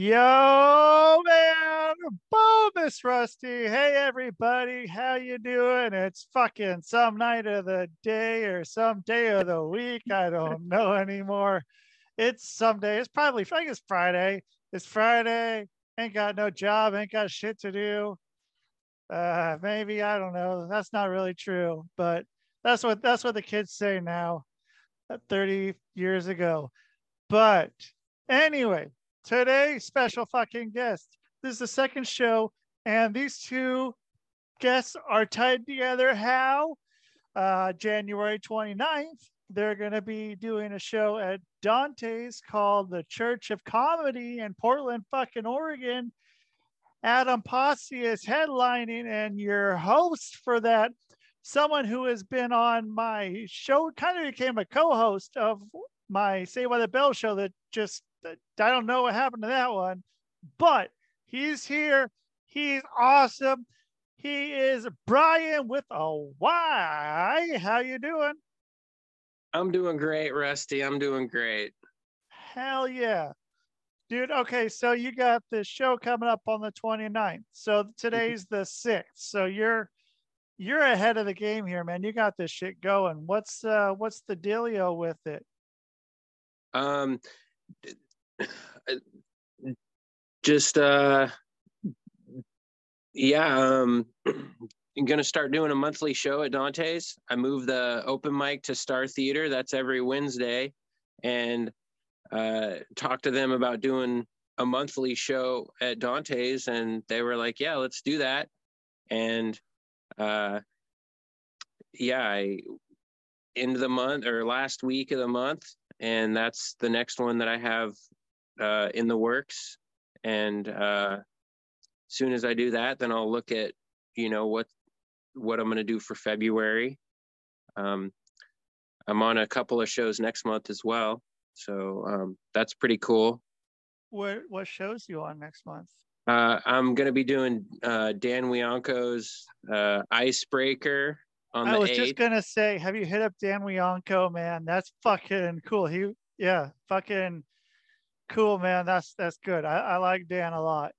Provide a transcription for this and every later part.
Yo, man, bonus Rusty. Hey, everybody, how you doing? It's fucking some night of the day or some day of the week. I don't know anymore. It's someday. It's probably, I think it's Friday. It's Friday. Ain't got no job. Ain't got shit to do. Uh, maybe I don't know. That's not really true, but that's what that's what the kids say now. uh, 30 years ago. But anyway, today special fucking guest. This is the second show, and these two guests are tied together. How? Uh, January 29th, they're going to be doing a show at Dante's called the Church of Comedy in Portland, fucking Oregon. Adam Pasi is headlining, and your host for that, someone who has been on my show, kind of became a co-host of my Saved by the Bell show that just I don't know what happened to that one, but he's here. He's awesome. He is Bryan with a Y. How you doing? I'm doing great, Rusty. I'm doing great. Hell yeah. Dude, okay, so you got this show coming up on the 29th. So today's the 6th. So you're you're ahead of the game here, man. You got this shit going. What's uh what's the dealio with it? Um, just uh, yeah. Um, I'm gonna start doing a monthly show at Dante's. I moved the open mic to Star Theater. That's every Wednesday, and uh, talked to them about doing a monthly show at Dante's, and they were like, "Yeah, let's do that." And uh, yeah, I end of the month or last week of the month, and that's the next one that I have uh, in the works. And uh, soon as I do that, then I'll look at you know what what I'm going to do for February. Um, I'm on a couple of shows next month as well, so um, that's pretty cool. What what shows you on next month? Uh, I'm going to be doing uh, Dan Wianco's uh, Icebreaker on I the I was 8th. just gonna say, have you hit up Dan Wianco, man? That's fucking cool. He yeah, fucking cool, man. That's that's good. I, I like Dan a lot.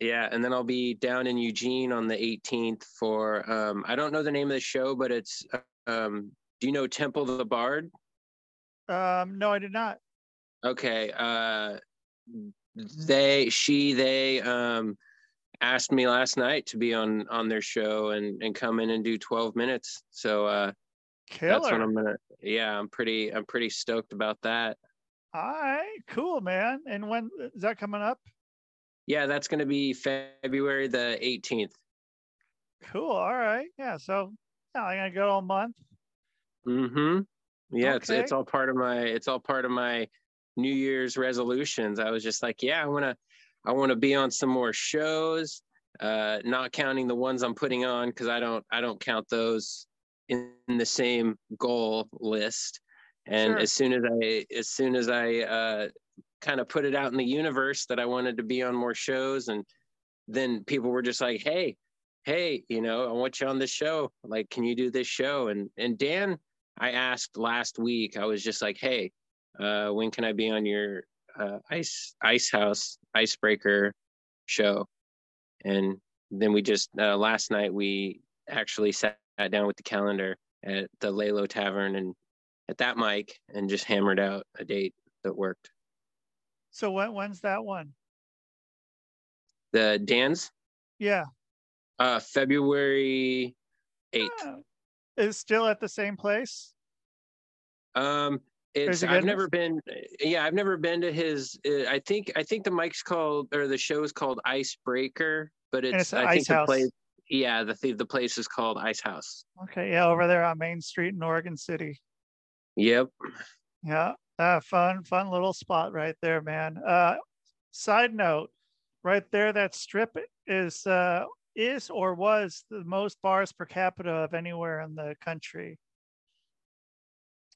Yeah, and then I'll be down in Eugene on the 18th for um I don't know the name of the show, but it's um do you know Temple the Bard? Um, no, I did not. Okay. Uh they she they um asked me last night to be on on their show and and come in and do 12 minutes. So uh Killer. that's what I'm gonna yeah, I'm pretty I'm pretty stoked about that. All right, cool, man. And when is that coming up? Yeah, that's gonna be February the 18th. Cool. All right. Yeah. So yeah, I'm gonna go all month. Mm-hmm. Yeah, it's it's all part of my it's all part of my New Year's resolutions. I was just like, yeah, I wanna I wanna be on some more shows, uh, not counting the ones I'm putting on because I don't I don't count those in, in the same goal list. And Sure. as soon as I as soon as I uh, kind of put it out in the universe that I wanted to be on more shows, and then people were just like, hey, hey, you know, I want you on this show. Like, can you do this show? And and Dan, I asked last week. I was just like, hey, uh, when can I be on your uh, ice ice house icebreaker show? And then we just uh, last night we actually sat down with the calendar at the Lalo Tavern and at that mic and just hammered out a date that worked. So when when's that one? The Dan's Yeah. uh, February eighth. Oh. Is still at the same place? Um, it's it I've never been. Yeah, I've never been to his. Uh, I think I think the mic's called or the show is called Icebreaker, but it's, it's I think the place. Yeah, the the place is called Ice House. Okay. Yeah, over there on Main Street in Oregon City. Yep. Yeah. Uh, fun, fun little spot right there, man. Uh, side note, right there, that strip is uh, is or was the most bars per capita of anywhere in the country.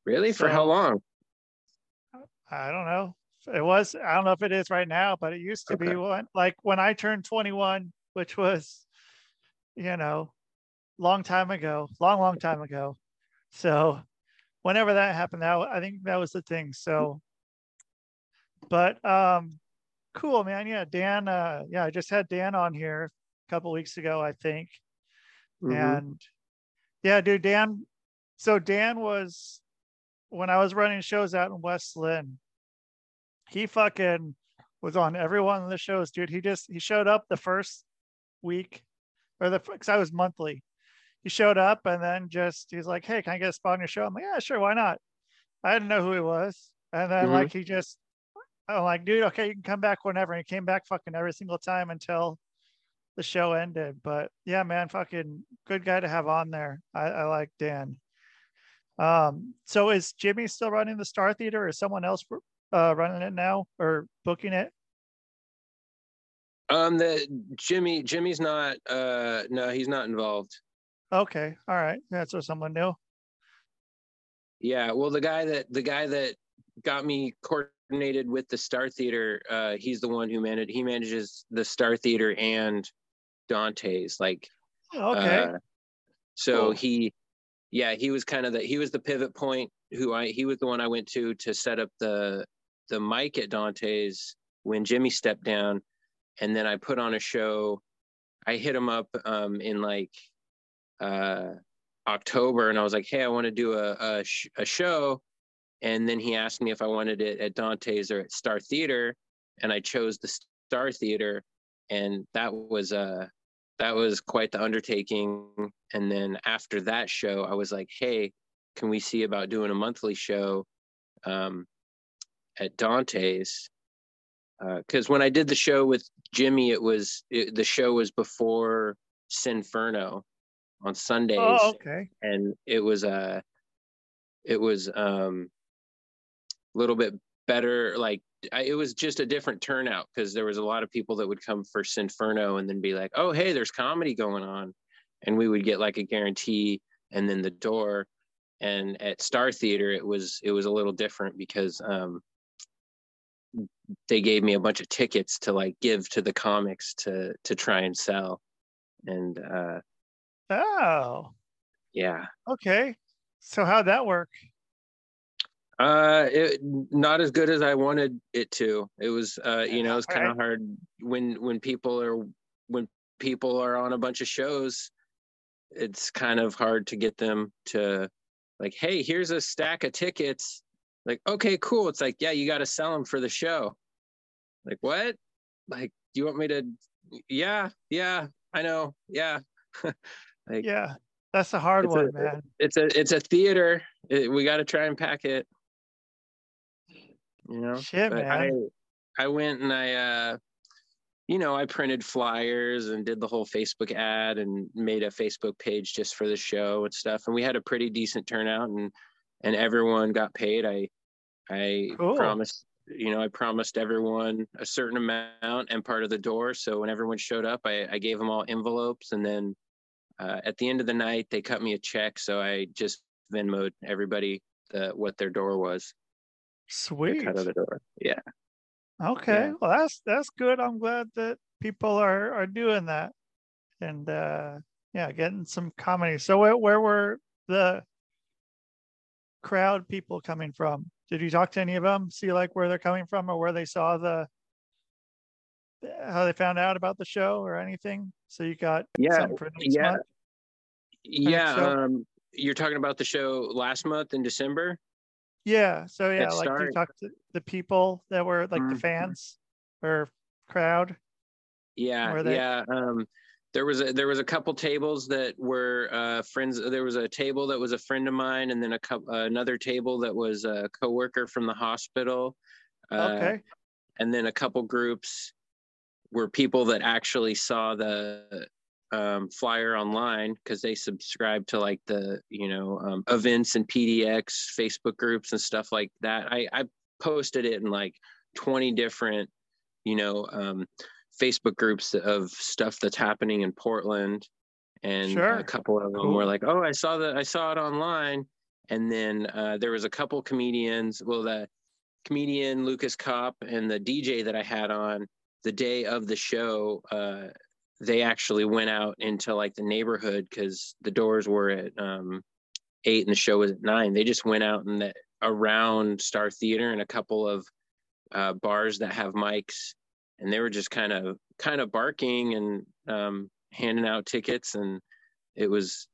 Really? For how long? I don't know. It was. I don't know if it is right now, but it used to be Okay. one. Like when I turned 21, which was, you know, long time ago, long, long time ago. So, whenever that happened, that I think that was the thing. So, but um, cool, man. Yeah, Dan. Uh, yeah, I just had Dan on here a couple weeks ago, I think. Mhm. And yeah, dude, Dan. So Dan was when I was running shows out in West Linn. He fucking was on every one of the shows, dude. He just he showed up the first week, or the because I was monthly. He showed up and then just he's like, "Hey, can I get a spot on your show?" I'm like, "Yeah, sure, why not?" I didn't know who he was, and then Mhm. like he just, I'm like, "Dude, okay, you can come back whenever." And he came back fucking every single time until the show ended. But yeah, man, fucking good guy to have on there. I, I like Dan. Um, so is Jimmy still running the Star Theater or is someone else uh, running it now or booking it? Um, the Jimmy Jimmy's not. Uh, no, he's not involved. Okay. All right. That's what someone new. Yeah, well, the guy that the guy that got me coordinated with the Star Theater, uh, he's the one who managed. He manages the Star Theater and Dante's. Like, Okay. uh, so Cool. he, yeah, he was kind of the he was the pivot point. Who I he was the one I went to to set up the the mic at Dante's when Jimmy stepped down, and then I put on a show. I hit him up um, in like uh, October, and I was like, "Hey, I want to do a a, sh- a show," and then he asked me if I wanted it at Dante's or at Star Theater, and I chose the Star Theater, and that was uh that was quite the undertaking. And then after that show, I was like, "Hey, can we see about doing a monthly show um, at Dante's?" Because when I did the show with Jimmy, it was it, the show was before Sinferno on Sundays Oh, okay. and it was uh it was um a little bit better like I, it was just a different turnout because there was a lot of people that would come for Sinferno and then be like oh hey there's comedy going on. And we would get like a guarantee and then the door. And at Star Theater it was it was a little different because um they gave me a bunch of tickets to like give to the comics to to try and sell. And uh Oh, yeah okay. So how'd that work? Uh, it not as good as I wanted it to. It was, uh, you know, it's kind of Alright. hard when when people are when people are on a bunch of shows. It's kind of hard to get them to like, hey, here's a stack of tickets. Like, okay, cool. It's like, yeah, you got to sell them for the show. Like, what? Like, do you want me to? Yeah, yeah, I know. Yeah. like, Yeah, that's a hard It's a- one, man. it's a it's a theater. It, we got to try and pack it. You know, Shit, but man. I I went and I uh you know, I printed flyers and did the whole Facebook ad and made a Facebook page just for the show and stuff. And we had a pretty decent turnout and and everyone got paid. I I Cool. promised you know, I promised everyone a certain amount and part of the door. So when everyone showed up, I, I gave them all envelopes and then uh, at the end of the night they cut me a check. So I just Venmoed everybody the what their door was. The Sweet. cut of the door. Yeah. Okay. Yeah. Well, that's that's good. I'm glad that people are are doing that, and uh yeah, getting some comedy. So where where were the crowd people coming from? Did you talk to any of them? See like where they're coming from or where they saw the how they found out about the show or anything? So you got Yeah, something for next yeah. month? Yeah. Um you're talking about the show last month in December? Yeah. So yeah, like you start. talked to the people that were like the Mhm. fans or crowd. Yeah, yeah. Um, there was a there was a couple tables that were uh, friends. There was a table that was a friend of mine, and then a couple another table that was a coworker from the hospital. Uh, Okay. and then a couple groups were people that actually saw the um, flyer online because they subscribe to like the you know um, events and PDX Facebook groups and stuff like that. I, I posted it in like 20 different you know um, Facebook groups of stuff that's happening in Portland, and Sure. a couple of them Cool. were like, "Oh, I saw that. I saw it online." And then uh, there was a couple comedians. Well, the comedian Lucas Kopp and the DJ that I had on the day of the show, uh, they actually went out into like the neighborhood because the doors were at um, eight and the show was at nine. They just went out and the, around Star Theater and a couple of uh, bars that have mics and they were just kind of kind of barking and um, handing out tickets, and it was,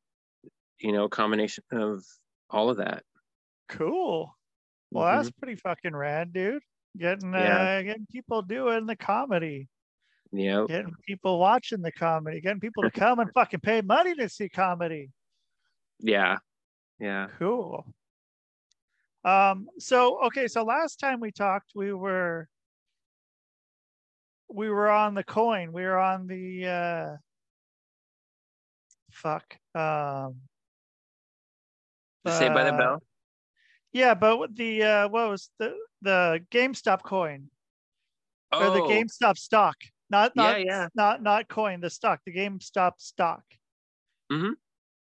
you know, a combination of all of that. Cool. Well, Mhm. that's pretty fucking rad, dude. Getting Yeah. uh, getting people doing the comedy, Yeah. getting people watching the comedy, getting people to come and fucking pay money to see comedy. Yeah. Yeah. Cool. Um, so okay, so last time we talked, we were we were on the coin. We were on the uh fuck. Um Saved by the uh, Bell. Yeah, but the uh what was the the GameStop coin or the Oh, GameStop stock. Not not yeah. not not coin, the stock, the GameStop stock. Mhm.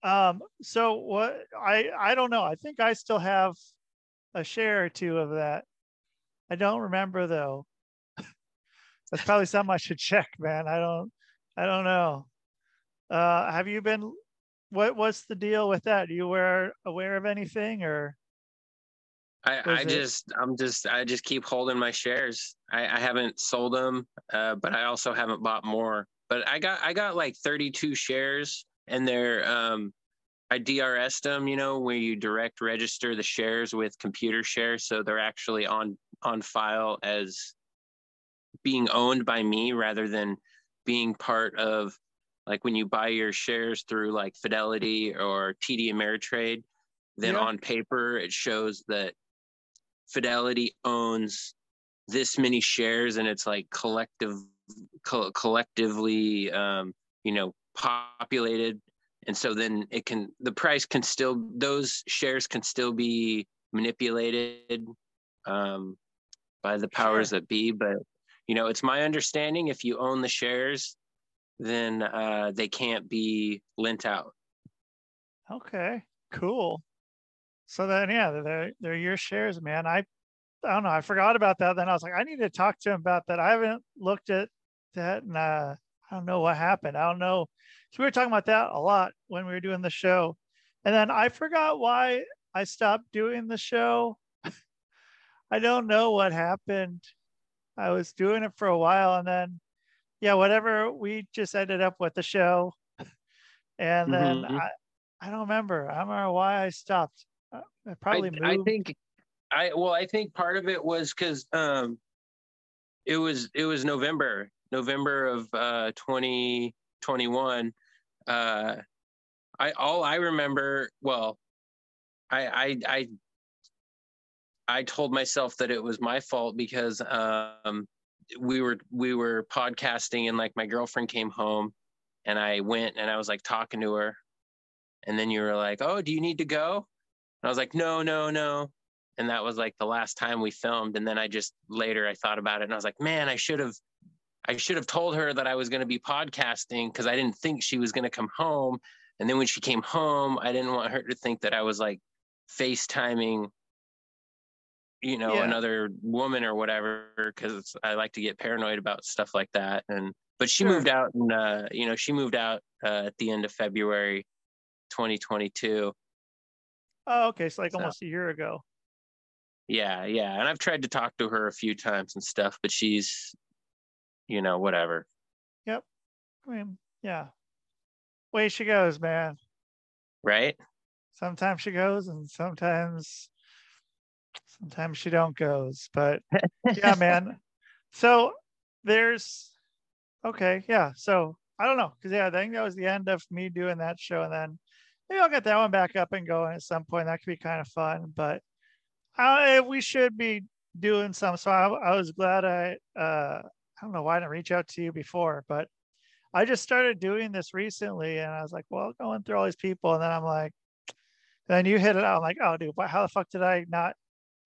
Um so what I I don't know. I think I still have a share or two of that. I don't remember though. That's probably something I should check, man. I don't I don't know. Uh have you been what what's the deal with that? Are you aware aware of anything or I, I just, I'm just, I just keep holding my shares. I, I haven't sold them, uh, but I also haven't bought more. But I got, I got like 32 shares, and they're, um, I DRS'd them, you know, where you direct register the shares with computer shares, so they're actually on on file as being owned by me rather than being part of like when you buy your shares through like Fidelity or TD Ameritrade, then Yeah. on paper it shows that Fidelity owns this many shares and it's like collective co- collectively um, you know populated and so then it can the price can still those shares can still be manipulated um, by the powers Sure. that be but you know it's my understanding if you own the shares then uh, they can't be lent out Okay, cool. So then, yeah, they're they're your shares, man. I I don't know. I forgot about that. Then I was like, I need to talk to him about that. I haven't looked at that, and uh, I don't know what happened. I don't know. So we were talking about that a lot when we were doing the show, and then I forgot why I stopped doing the show. I don't know what happened. I was doing it for a while, and then, yeah, whatever. We just ended up with the show, and then Mhm. I I don't remember. I don't remember why I stopped. Uh, I probably I, moved. I think I well I think part of it was because um it was it was November November of uh 2021 uh I all I remember well I I I I told myself that it was my fault because um we were we were podcasting and like my girlfriend came home and I went and I was like talking to her and then you were like oh do you need to go I was like, no, no, no. And that was like the last time we filmed. And then I just later I thought about it and I was like, man, I should have I should have told her that I was going to be podcasting because I didn't think she was going to come home. And then when she came home, I didn't want her to think that I was like FaceTiming, you know, Yeah. another woman or whatever, because I like to get paranoid about stuff like that. And but she Sure. moved out and uh, you know, she moved out uh, at the end of February 2022. Oh, okay. So like So- almost a year ago. Yeah, yeah. And I've tried to talk to her a few times and stuff, but she's, you know, whatever. Yep. I mean, yeah. Way she goes, man. Right? Sometimes she goes and sometimes sometimes she don't goes. But yeah, man. So there's okay, yeah. So I don't know. Cause yeah, I think that was the end of me doing that show. And then maybe I'll get that one back up and going at some point. That could be kind of fun. But I, we should be doing some. So I, I was glad I uh I don't know why I didn't reach out to you before, but I just started doing this recently and I was like, well, going through all these people. And then I'm like, then you hit it out. I'm like, oh, dude, how the fuck did I not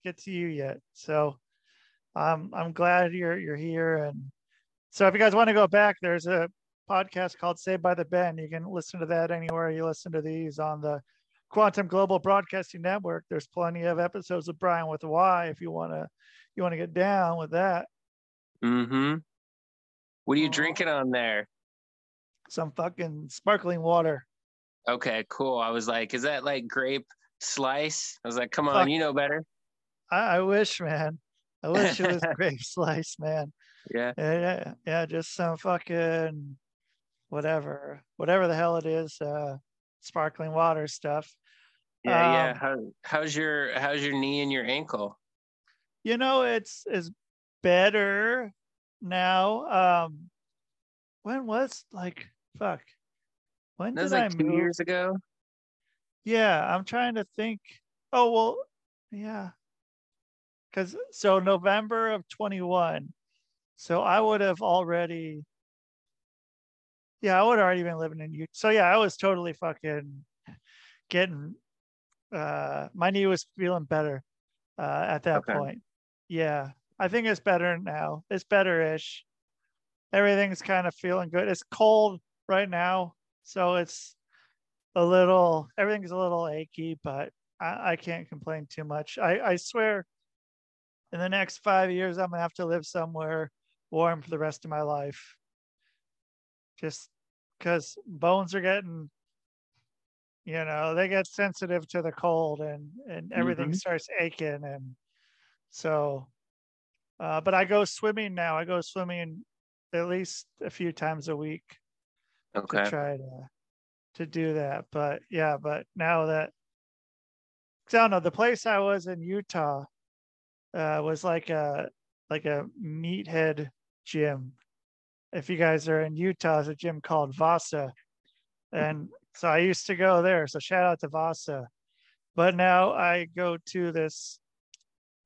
get to you yet? So um, I'm glad you're you're here. And so if you guys want to go back, there's a podcast called Saved by the Bend. You can listen to that anywhere you listen to these on the Quantum Global Broadcasting Network. There's plenty of episodes of Bryan with a Y if you want to you want to get down with that. Mm-hmm. What are you Oh. drinking on there? Some fucking sparkling water. Okay, cool. I was like, is that like grape slice? I was like, come on, you know better. I, I wish, man. I wish it was grape slice, man. Yeah. Yeah, yeah, yeah, just some fucking whatever, whatever the hell it is, uh, sparkling water stuff. Yeah, yeah. Um, How, how's your how's your knee and your ankle? You know, it's is better now. Um, when was like fuck? When That did was I like two move? years ago. Yeah, I'm trying to think. Oh well, yeah. Cause so November of 21. So I would have already yeah, I would have already been living in Utah. So yeah, I was totally fucking getting uh my knee was feeling better uh at that Okay. point. Yeah. I think it's better now. It's better-ish. Everything's kind of feeling good. It's cold right now, so it's a little everything's a little achy, but I, I can't complain too much. I, I swear in the next five years I'm gonna have to live somewhere warm for the rest of my life. Just because bones are getting you know, they get sensitive to the cold and and everything Mhm. starts aching and so uh but I go swimming now. I go swimming at least a few times a week Okay. to try to to do that. But yeah, but now that I don't know, the place I was in Utah uh, was like a like a meathead gym. If you guys are in Utah, there's a gym called Vasa, and so I used to go there. So shout out to Vasa. But now I go to this.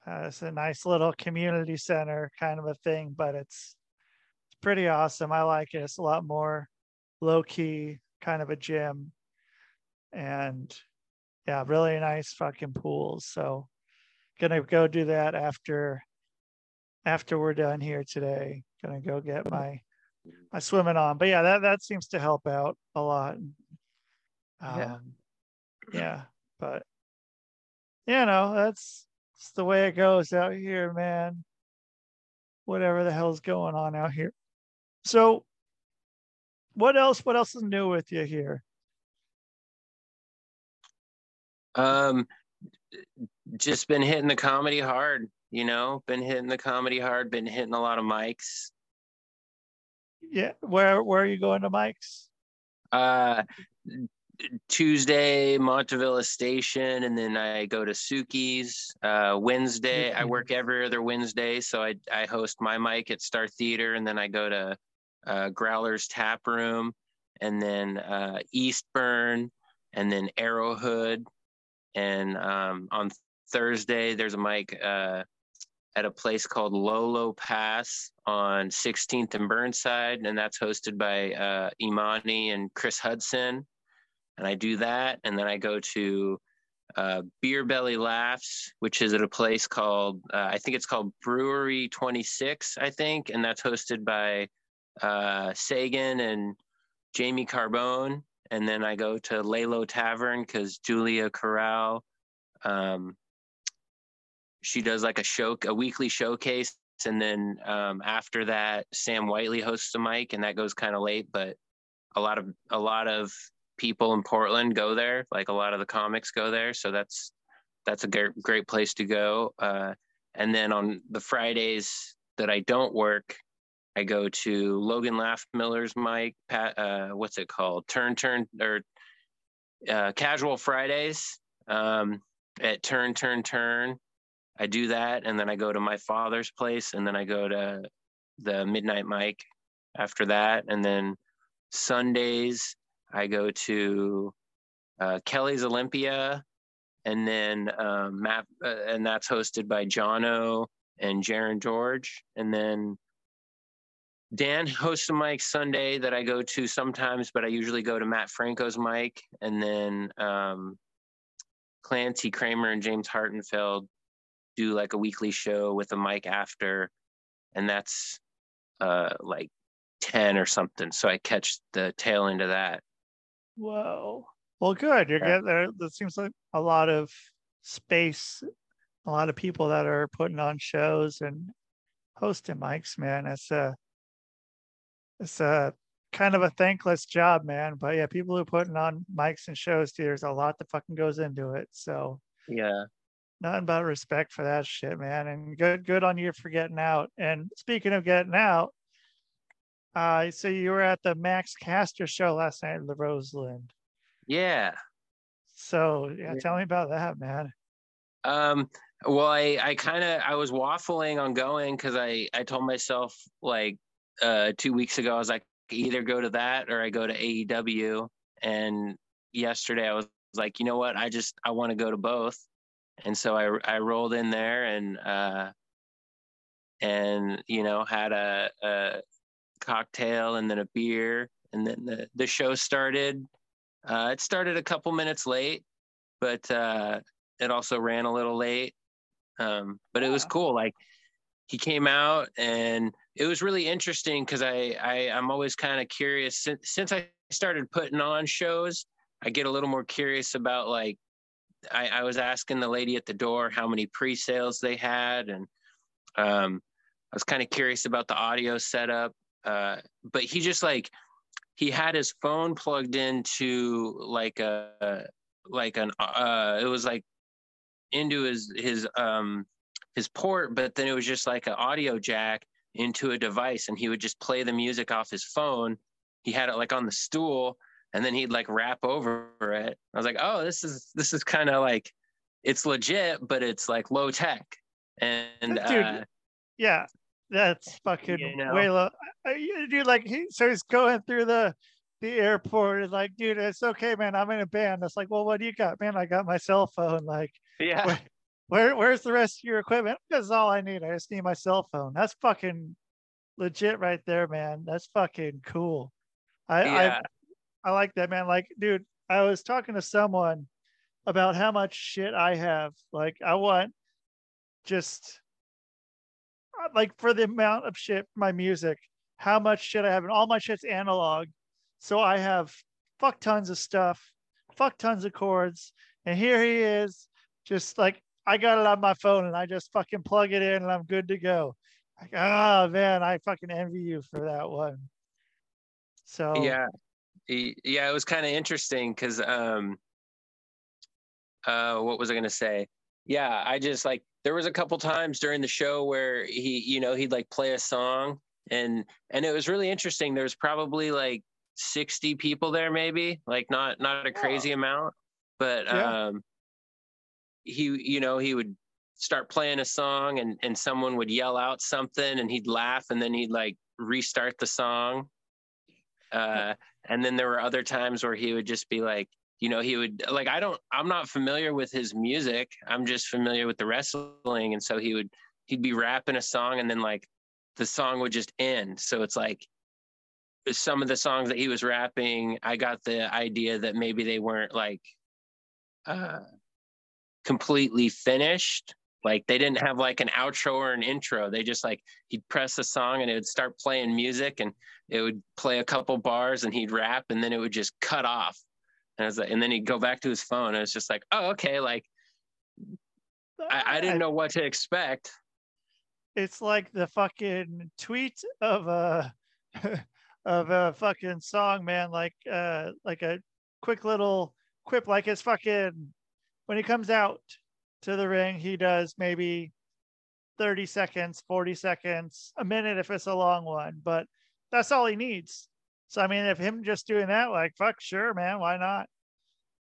Uh, it's a nice little community center kind of a thing, but it's it's pretty awesome. I like it. It's a lot more low key kind of a gym, and yeah, really nice fucking pools. So gonna go do that after after we're done here today. Gonna go get my my swimming on. But yeah, that that seems to help out a lot. Um, Yeah. yeah, but you know, that's, that's the way it goes out here, man. Whatever the hell's going on out here. So what else what else is new with you here? Um, just been hitting the comedy hard. You know, been hitting the comedy hard. Been hitting a lot of mics. Yeah, where where are you going to Mike's? Uh, Tuesday, Montavilla Station, and then I go to Suki's. Uh, Wednesday, I work every other Wednesday, so I I host my mic at Star Theater, and then I go to uh, Growler's Tap Room, and then uh, Eastburn, and then Arrowhood, and um, on Thursday there's a mic uh, at a place called Lolo Pass on 16th and Burnside, and that's hosted by uh, Imani and Chris Hudson. And I do that, and then I go to uh, Beer Belly Laughs, which is at a place called uh, I think it's called Brewery 26, I think, and that's hosted by uh, Sagan and Jamie Carbone. And then I go to Lalo Tavern because Julia Corral um, she does like a show, a weekly showcase, and then um, after that, Sam Whiteley hosts a mic, and that goes kind of late. But a lot of a lot of people in Portland go there. Like a lot of the comics go there, so that's that's a great great place to go. Uh, and then on the Fridays that I don't work, I go to Logan Laughmiller's mic. Pat, uh, what's it called? Turn Turn or uh, Casual Fridays um, at Turn Turn Turn. I do that, and then I go to my father's place, and then I go to the Midnight Mic after that, and then Sundays I go to uh, Kelly's Olympia, and then um, Matt, uh, and that's hosted by Jono and Jaron George, and then Dan hosts a mic Sunday that I go to sometimes, but I usually go to Matt Franco's mic, and then um, Clancy Kramer and James Hartenfeld do like a weekly show with a mic after, and that's uh, like ten or something. So I catch the tail end of that. Whoa. Well, good. You're Yeah. getting there. That seems like a lot of space, a lot of people that are putting on shows and hosting mics, man. It's a, it's a kind of a thankless job, man. But yeah, people who are putting on mics and shows, there's a lot that fucking goes into it. So Yeah. Nothing but respect for that shit, man. And good, good on you for getting out. And speaking of getting out, uh, so you were at the Max Caster show last night in the Roseland. Yeah. So yeah, yeah. tell me about that, man. Um, well, I, I kind of, I was waffling on going cause I, I told myself like, uh, two weeks ago, I was like, either go to that or I go to AEW. And yesterday I was like, you know what? I just, I want to go to both. And so I, I rolled in there and, uh, and, you know, had a, a cocktail and then a beer. And then the, the show started. Uh, it started a couple minutes late, but, uh, it also ran a little late. Um, but it was cool. Like he came out and it was really interesting because I, I I'm always kind of curious since since I started putting on shows, I get a little more curious about like I, I was asking the lady at the door how many pre-sales they had and um I was kind of curious about the audio setup. Uh, but he just like he had his phone plugged into like a like an uh it was like into his his um his port, but then it was just like an audio jack into a device, and he would just play the music off his phone. He had it like on the stool, and then he'd like rap over it. I was like, oh, this is this is kind of like it's legit, but it's like low tech. And Dude, uh, yeah, that's fucking you know, way low. Dude, like he so he's going through the the airport and like, dude, it's okay, man. I'm in a band. It's like, well, what do you got, man? I got my cell phone. Like, yeah, where where's the rest of your equipment? That's all I need. I just need my cell phone. That's fucking legit right there, man. That's fucking cool. I yeah. I, like that, man. Like, dude, I was talking to someone about how much shit I have. Like, I want just uh, like for the amount of shit my music, how much shit I have, and all my shit's analog. So I have fuck tons of stuff, fuck tons of chords, and here he is, just like I got it on my phone and I just fucking plug it in and I'm good to go. Like, oh man, I fucking envy you for that one. So yeah, yeah, it was kind of interesting because um, uh, what was I gonna say? Yeah, I just like there was a couple times during the show where he, you know, he'd like play a song and and it was really interesting. There was probably like 60 people there, maybe like not not a crazy oh. amount, but yeah. um he you know he would start playing a song and and someone would yell out something and he'd laugh and then he'd like restart the song uh and then there were other times where he would just be like you know he would like i don't i'm not familiar with his music. I'm just familiar with the wrestling. And so he would he'd be rapping a song and then like the song would just end. So it's like some of the songs that he was rapping i got the idea that maybe they weren't like uh completely finished. Like they didn't have like an outro or an intro. They just like he'd press a song and it would start playing music and it would play a couple bars and he'd rap and then it would just cut off. And, I was like, and then he'd go back to his phone and it's just like, oh, okay. Like I, I didn't know what to expect. It's like the fucking tweet of a of a fucking song, man. Like uh like a quick little quip, like it's fucking when he comes out to the ring, he does maybe 30 seconds, 40 seconds, a minute if it's a long one, but that's all he needs. So I mean, if him just doing that, like fuck, sure, man, why not?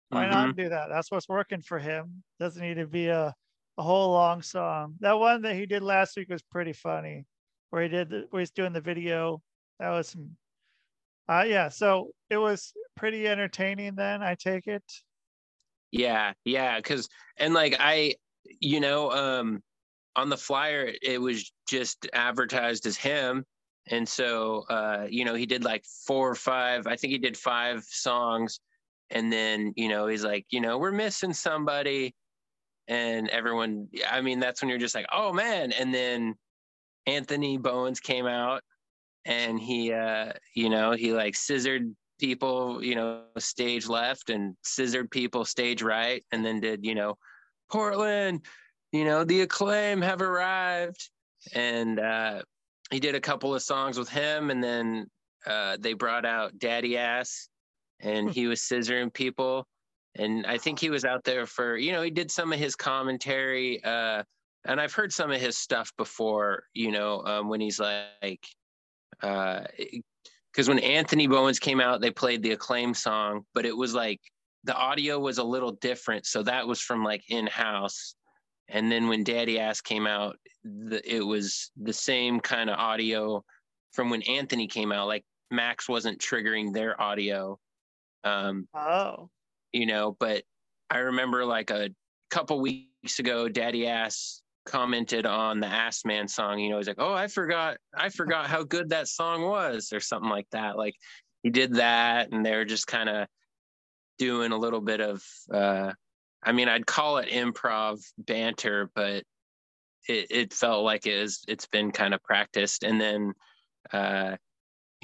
Why mm-hmm. not do that? That's what's working for him. Doesn't need to be a, a whole long song. That one that he did last week was pretty funny, where he did the, where he's doing the video. That was some, uh, yeah. So it was pretty entertaining. Then I take it. Yeah, yeah, because and like I, you know, um, on the flyer it was just advertised as him, and so uh, you know he did like four or five. I think he did five songs, and then you know he's like, you know, we're missing somebody, and everyone. I mean, that's when you're just like, oh man, and then Anthony Bowens came out, and he, uh, you know, he like scissored people, you know, stage left and scissored people stage right, and then did, you know, Portland, you know, the Acclaimed have arrived. And uh, he did a couple of songs with him, and then uh, they brought out Daddy Ass, and he was scissoring people. and I think he was out there for you know he did some of his commentary, uh, and I've heard some of his stuff before. You know um, when he's like, because when Anthony Bowens came out, they played the Acclaimed song, but it was like the audio was a little different, so that was from like in house. And then when Daddy Ass came out, the, it was the same kind of audio from when Anthony came out. Like Max wasn't triggering their audio. Um, oh you know, but I remember like a couple weeks ago, Daddy Ass commented on the Ass Man song. You know, he's like, "Oh, I forgot, I forgot how good that song was," or something like that. Like he did that, and they were just kind of doing a little bit of, uh, I mean, I'd call it improv banter, but it, it felt like it is, it's been kind of practiced. And then uh,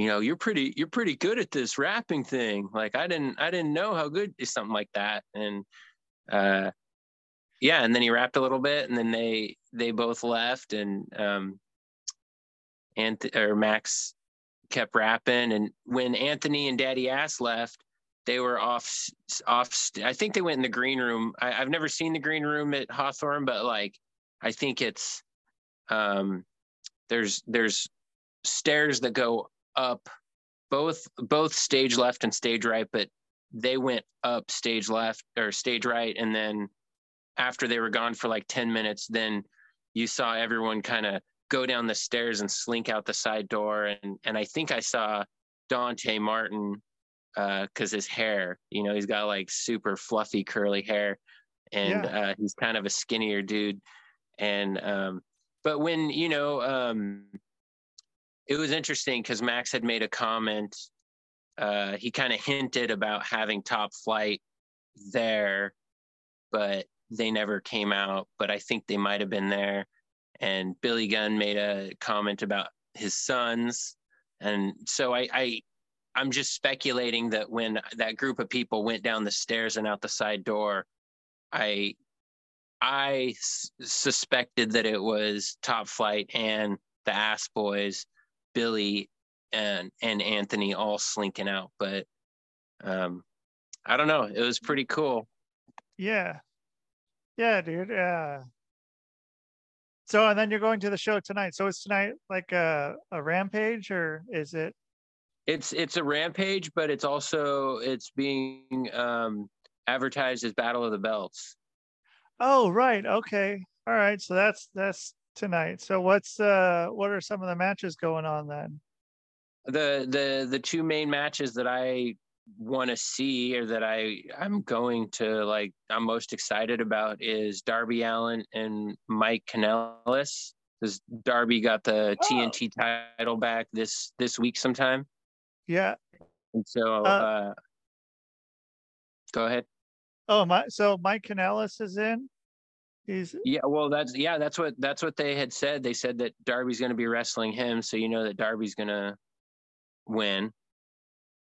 you know you're pretty you're pretty good at this rapping thing like i didn't i didn't know how good is something like that and uh yeah and then he rapped a little bit and then they they both left and um and or max kept rapping and when anthony and daddy ass left they were off off i think they went in the green room. I, i've never seen the green room at hawthorne but like i think it's um there's there's stairs that go up both both stage left and stage right, but they went up stage left or stage right, and then after they were gone for like ten minutes, then you saw everyone kind of go down the stairs and slink out the side door, and and I think I saw Dante Martin because uh, his hair, you know, he's got like super fluffy curly hair, and yeah. uh, he's kind of a skinnier dude, and um, but when you know um, it was interesting because Max had made a comment. Uh, he kind of hinted about having top flight there, but they never came out. But I think they might have been there. And Billy Gunn made a comment about his sons. And so I, I I'm just speculating that when that group of people went down the stairs and out the side door, I I s- suspected that it was Top Flight and the Ass Boys Billy and and Anthony all slinking out. But um, I don't know. It was pretty cool. Yeah, yeah, dude. Yeah. So and then you're going to the show tonight. So is tonight like a a rampage or is it? It's it's a rampage, but it's also it's being um, advertised as Battle of the Belts. Oh right, okay, all right. So that's that's tonight. So what's uh what are some of the matches going on then? The the the two main matches that I want to see or that I I'm going to like I'm most excited about is Darby Allin and Mike Kanellis. Because Darby got the oh. TNT title back this this week sometime. Yeah. And so uh, uh go ahead. Oh my so Mike Kanellis is in? He's yeah, well, that's yeah, that's what that's what they had said. They said that Darby's going to be wrestling him, so you know that Darby's going to win.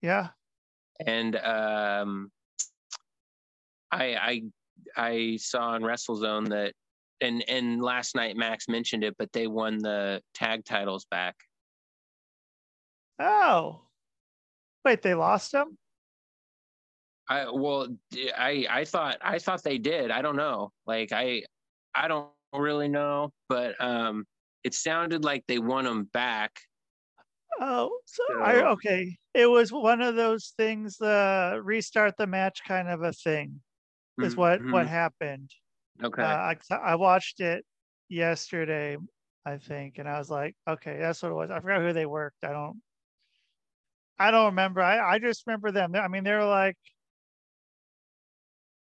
Yeah, and um, I I I saw on WrestleZone that, and and last night Max mentioned it, but they won the tag titles back. Oh, wait, they lost them. I well, I I thought I thought they did. I don't know. Like I I don't really know, but um, it sounded like they won them back. Oh, so, so I okay. It was one of those things. The restart the match kind of a thing is mm-hmm. what what happened. Okay. Uh, I I watched it yesterday, I think, and I was like, okay, that's what it was. I forgot who they worked. I don't. I don't remember. I I just remember them. I mean, they're like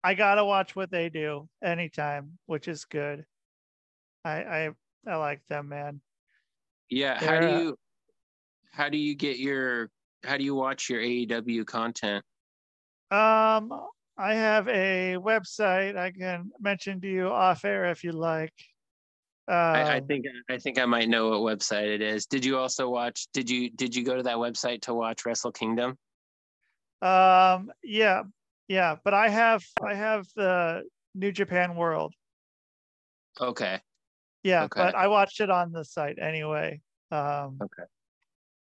I gotta watch what they do anytime, which is good. I I I like them, man. Yeah. They're, how do you how do you get your how do you watch your AEW content? Um, I have a website I can mention to you off air if you like. Um, I, I, um, think I think I might know what website it is. Did you also watch? Did you did you go to that website to watch Wrestle Kingdom? Um, yeah, yeah, but I have I have the New Japan World. Okay. Yeah, okay. but I watched it on the site anyway. Um, okay.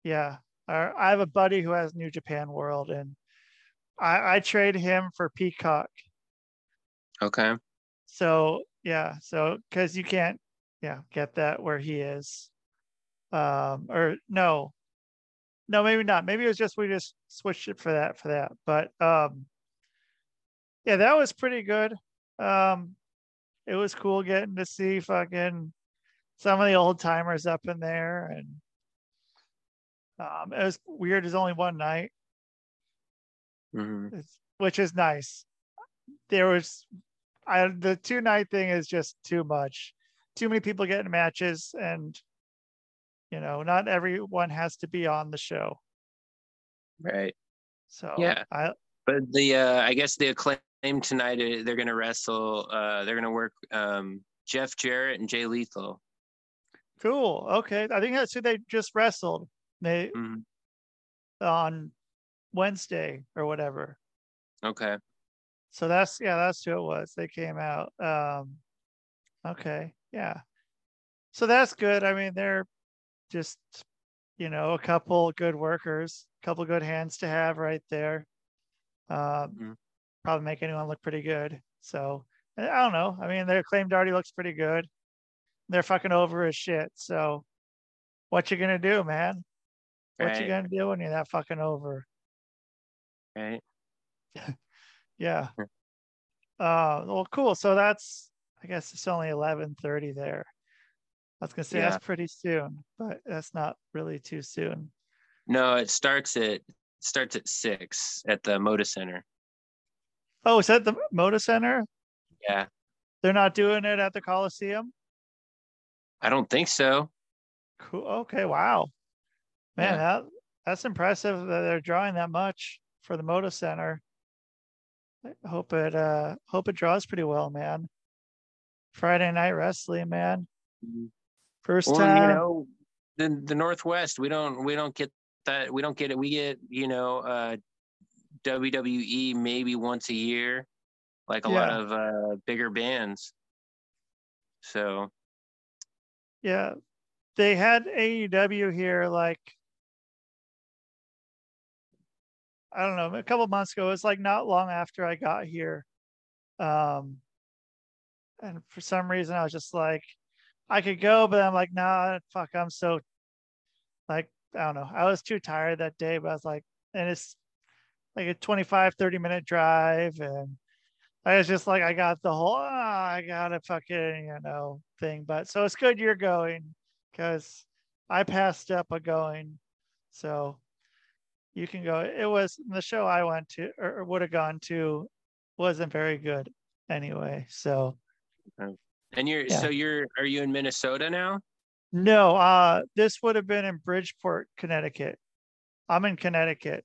Yeah, I have a buddy who has New Japan World, and I, I trade him for Peacock. Okay. So yeah, so because you can't, yeah, get that where he is. Um, or no, no, maybe not. Maybe it was just we just switched it for that for that. But um, yeah, that was pretty good. Um, it was cool getting to see fucking some of the old timers up in there, and um, it was weird. It's only one night, hmm it's, which is nice. There was, I the two night thing is just too much. Too many people getting matches, and you know, not everyone has to be on the show. Right. So Yeah. I But the uh, I guess the Acclaimed tonight uh, they're gonna wrestle. Uh, they're gonna work um, Jeff Jarrett and Jay Lethal. cool. Okay, I think that's who they just wrestled. They Mhm. on Wednesday or whatever. Okay. So that's yeah, that's who it was. They came out. Um okay, yeah. So that's good. I mean, they're just you know, a couple good workers, a couple good hands to have right there. Um Mhm. probably make anyone look pretty good. So I don't know. I mean, the Acclaimed already looks pretty good. They're fucking over as shit. So what you gonna do, man? What you gonna do when you're that fucking over? Right. Yeah. Yeah. Uh, well, cool. So that's, I guess it's only eleven thirty there. I was gonna say Yeah. that's pretty soon, but that's not really too soon. No, it starts at starts at six at the Moda Center. Oh, is that the Moda Center? Yeah. They're not doing it at the Coliseum. I don't think so. Cool. Okay. Wow. Man, Yeah. that that's impressive that they're drawing that much for the Moda Center. I hope it uh hope it draws pretty well, man. Friday night wrestling, man. First Well, time. you know, the the Northwest, we don't we don't get that we don't get it. We get you know uh, WWE maybe once a year, like a lot of uh, bigger bands. So Yeah, they had AEW here like I don't know, a couple months ago. It was like not long after I got here. Um and for some reason I was just like I could go, but I'm like, nah, fuck, I'm so like I don't know. I was too tired that day, but I was like, and it's like a 25, 30 minute drive and I was just like, I got the whole, ah, I got a fucking, you know, thing. But so it's good you're going because I passed up a going. So you can go. It was the show I went to or would have gone to wasn't very good anyway. So and you're Yeah. so you're are you in Minnesota now? no, uh, this would have been in Bridgeport, Connecticut. I'm in Connecticut.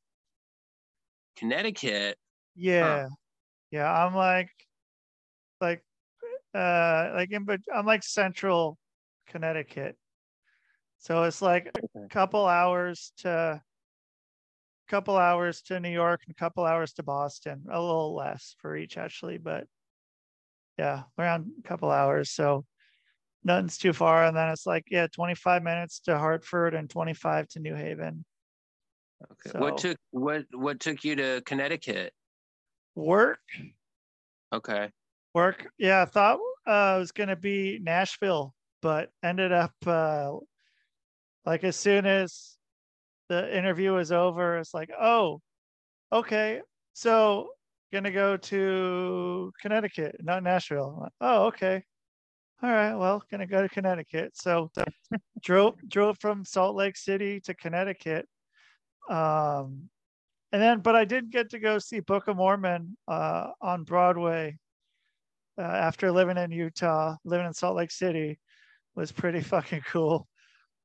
Connecticut. Yeah. Yeah. I'm like, like, uh, like in, but I'm like central Connecticut. So it's like a couple hours to, couple hours to New York and a couple hours to Boston, a little less for each actually, but yeah, around a couple hours. So nothing's too far. And then it's like, yeah, 25 minutes to Hartford and 25 to New Haven. Okay. What took what what took you to Connecticut? Work Okay. work yeah i thought uh, it was going to be nashville but ended up uh, like as soon as the interview is over it's like oh okay so gonna go to connecticut not nashville. Oh okay. All right well gonna go to connecticut. So drove drove from salt lake city to connecticut um and then but i did get to go see book of mormon uh on broadway uh, after living in Utah, living in Salt Lake City was pretty fucking cool.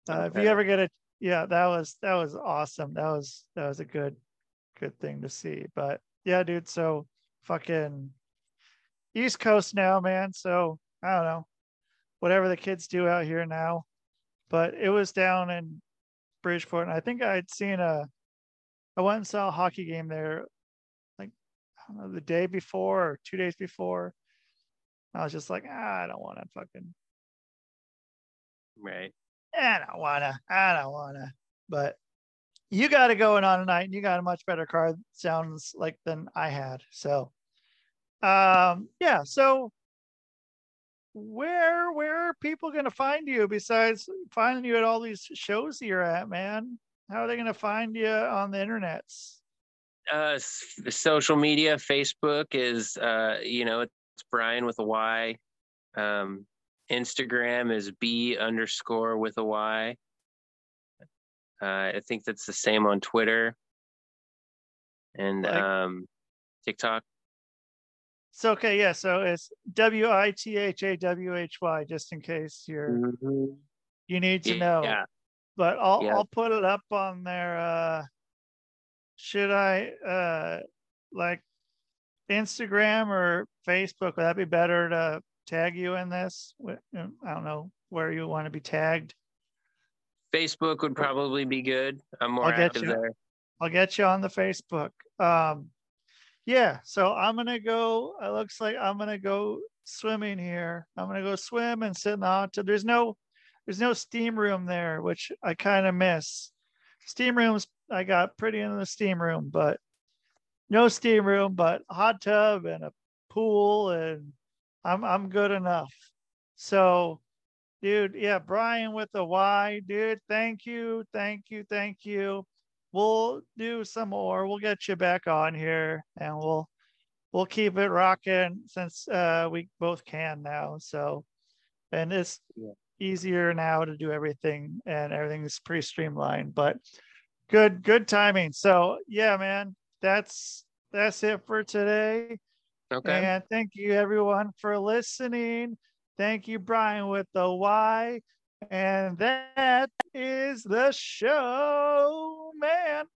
Uh, If you ever get it, yeah, that was that was awesome. That was that was a good good thing to see. But yeah, dude, so fucking East Coast now, man. So I don't know, whatever the kids do out here now. But it was down in Bridgeport, and I think I'd seen a. I went and saw a hockey game there, like I don't know, the day before or two days before. I was just like, ah, I don't want to fucking, Right. I don't want to, I don't want to. But you got it going on tonight and you got a much better car sounds like than I had. So um yeah, so where where are people gonna find you besides finding you at all these shows you're at, man? How are they gonna find you on the internets? Uh social media, Facebook is uh, you know, it's Bryan with a Y. Um Instagram is B underscore with a Y. Uh, I think that's the same on Twitter and Like- um, TikTok. So okay, yeah, so it's W I T H A W H Y, just in case you're Mhm. you need to know. Yeah, But I'll Yeah. I'll put it up on there. Uh should I uh like Instagram or Facebook? Would that be better to tag you in this? I don't know where you want to be tagged. Facebook would probably be good. I'm more I'll get active you. there. I'll get you on the Facebook. Um, yeah, so I'm gonna go. It looks like I'm gonna go swimming here. I'm gonna go swim and sit in the hot tub. There's no, there's no steam room there, which I kind of miss. Steam rooms, I got pretty into the steam room, but no steam room, but hot tub and a pool, and I'm I'm good enough. So, dude, yeah, Bryan with the Y, dude. Thank you, thank you, thank you we'll do some more. We'll get you back on here and we'll we'll keep it rocking since uh we both can now. So and it's Yeah. easier now to do everything and everything's pretty streamlined, but good good timing. So yeah, man, that's that's it for today. Okay. And thank you everyone for listening. Thank you, Bryan, with the Y. And that is the show, man.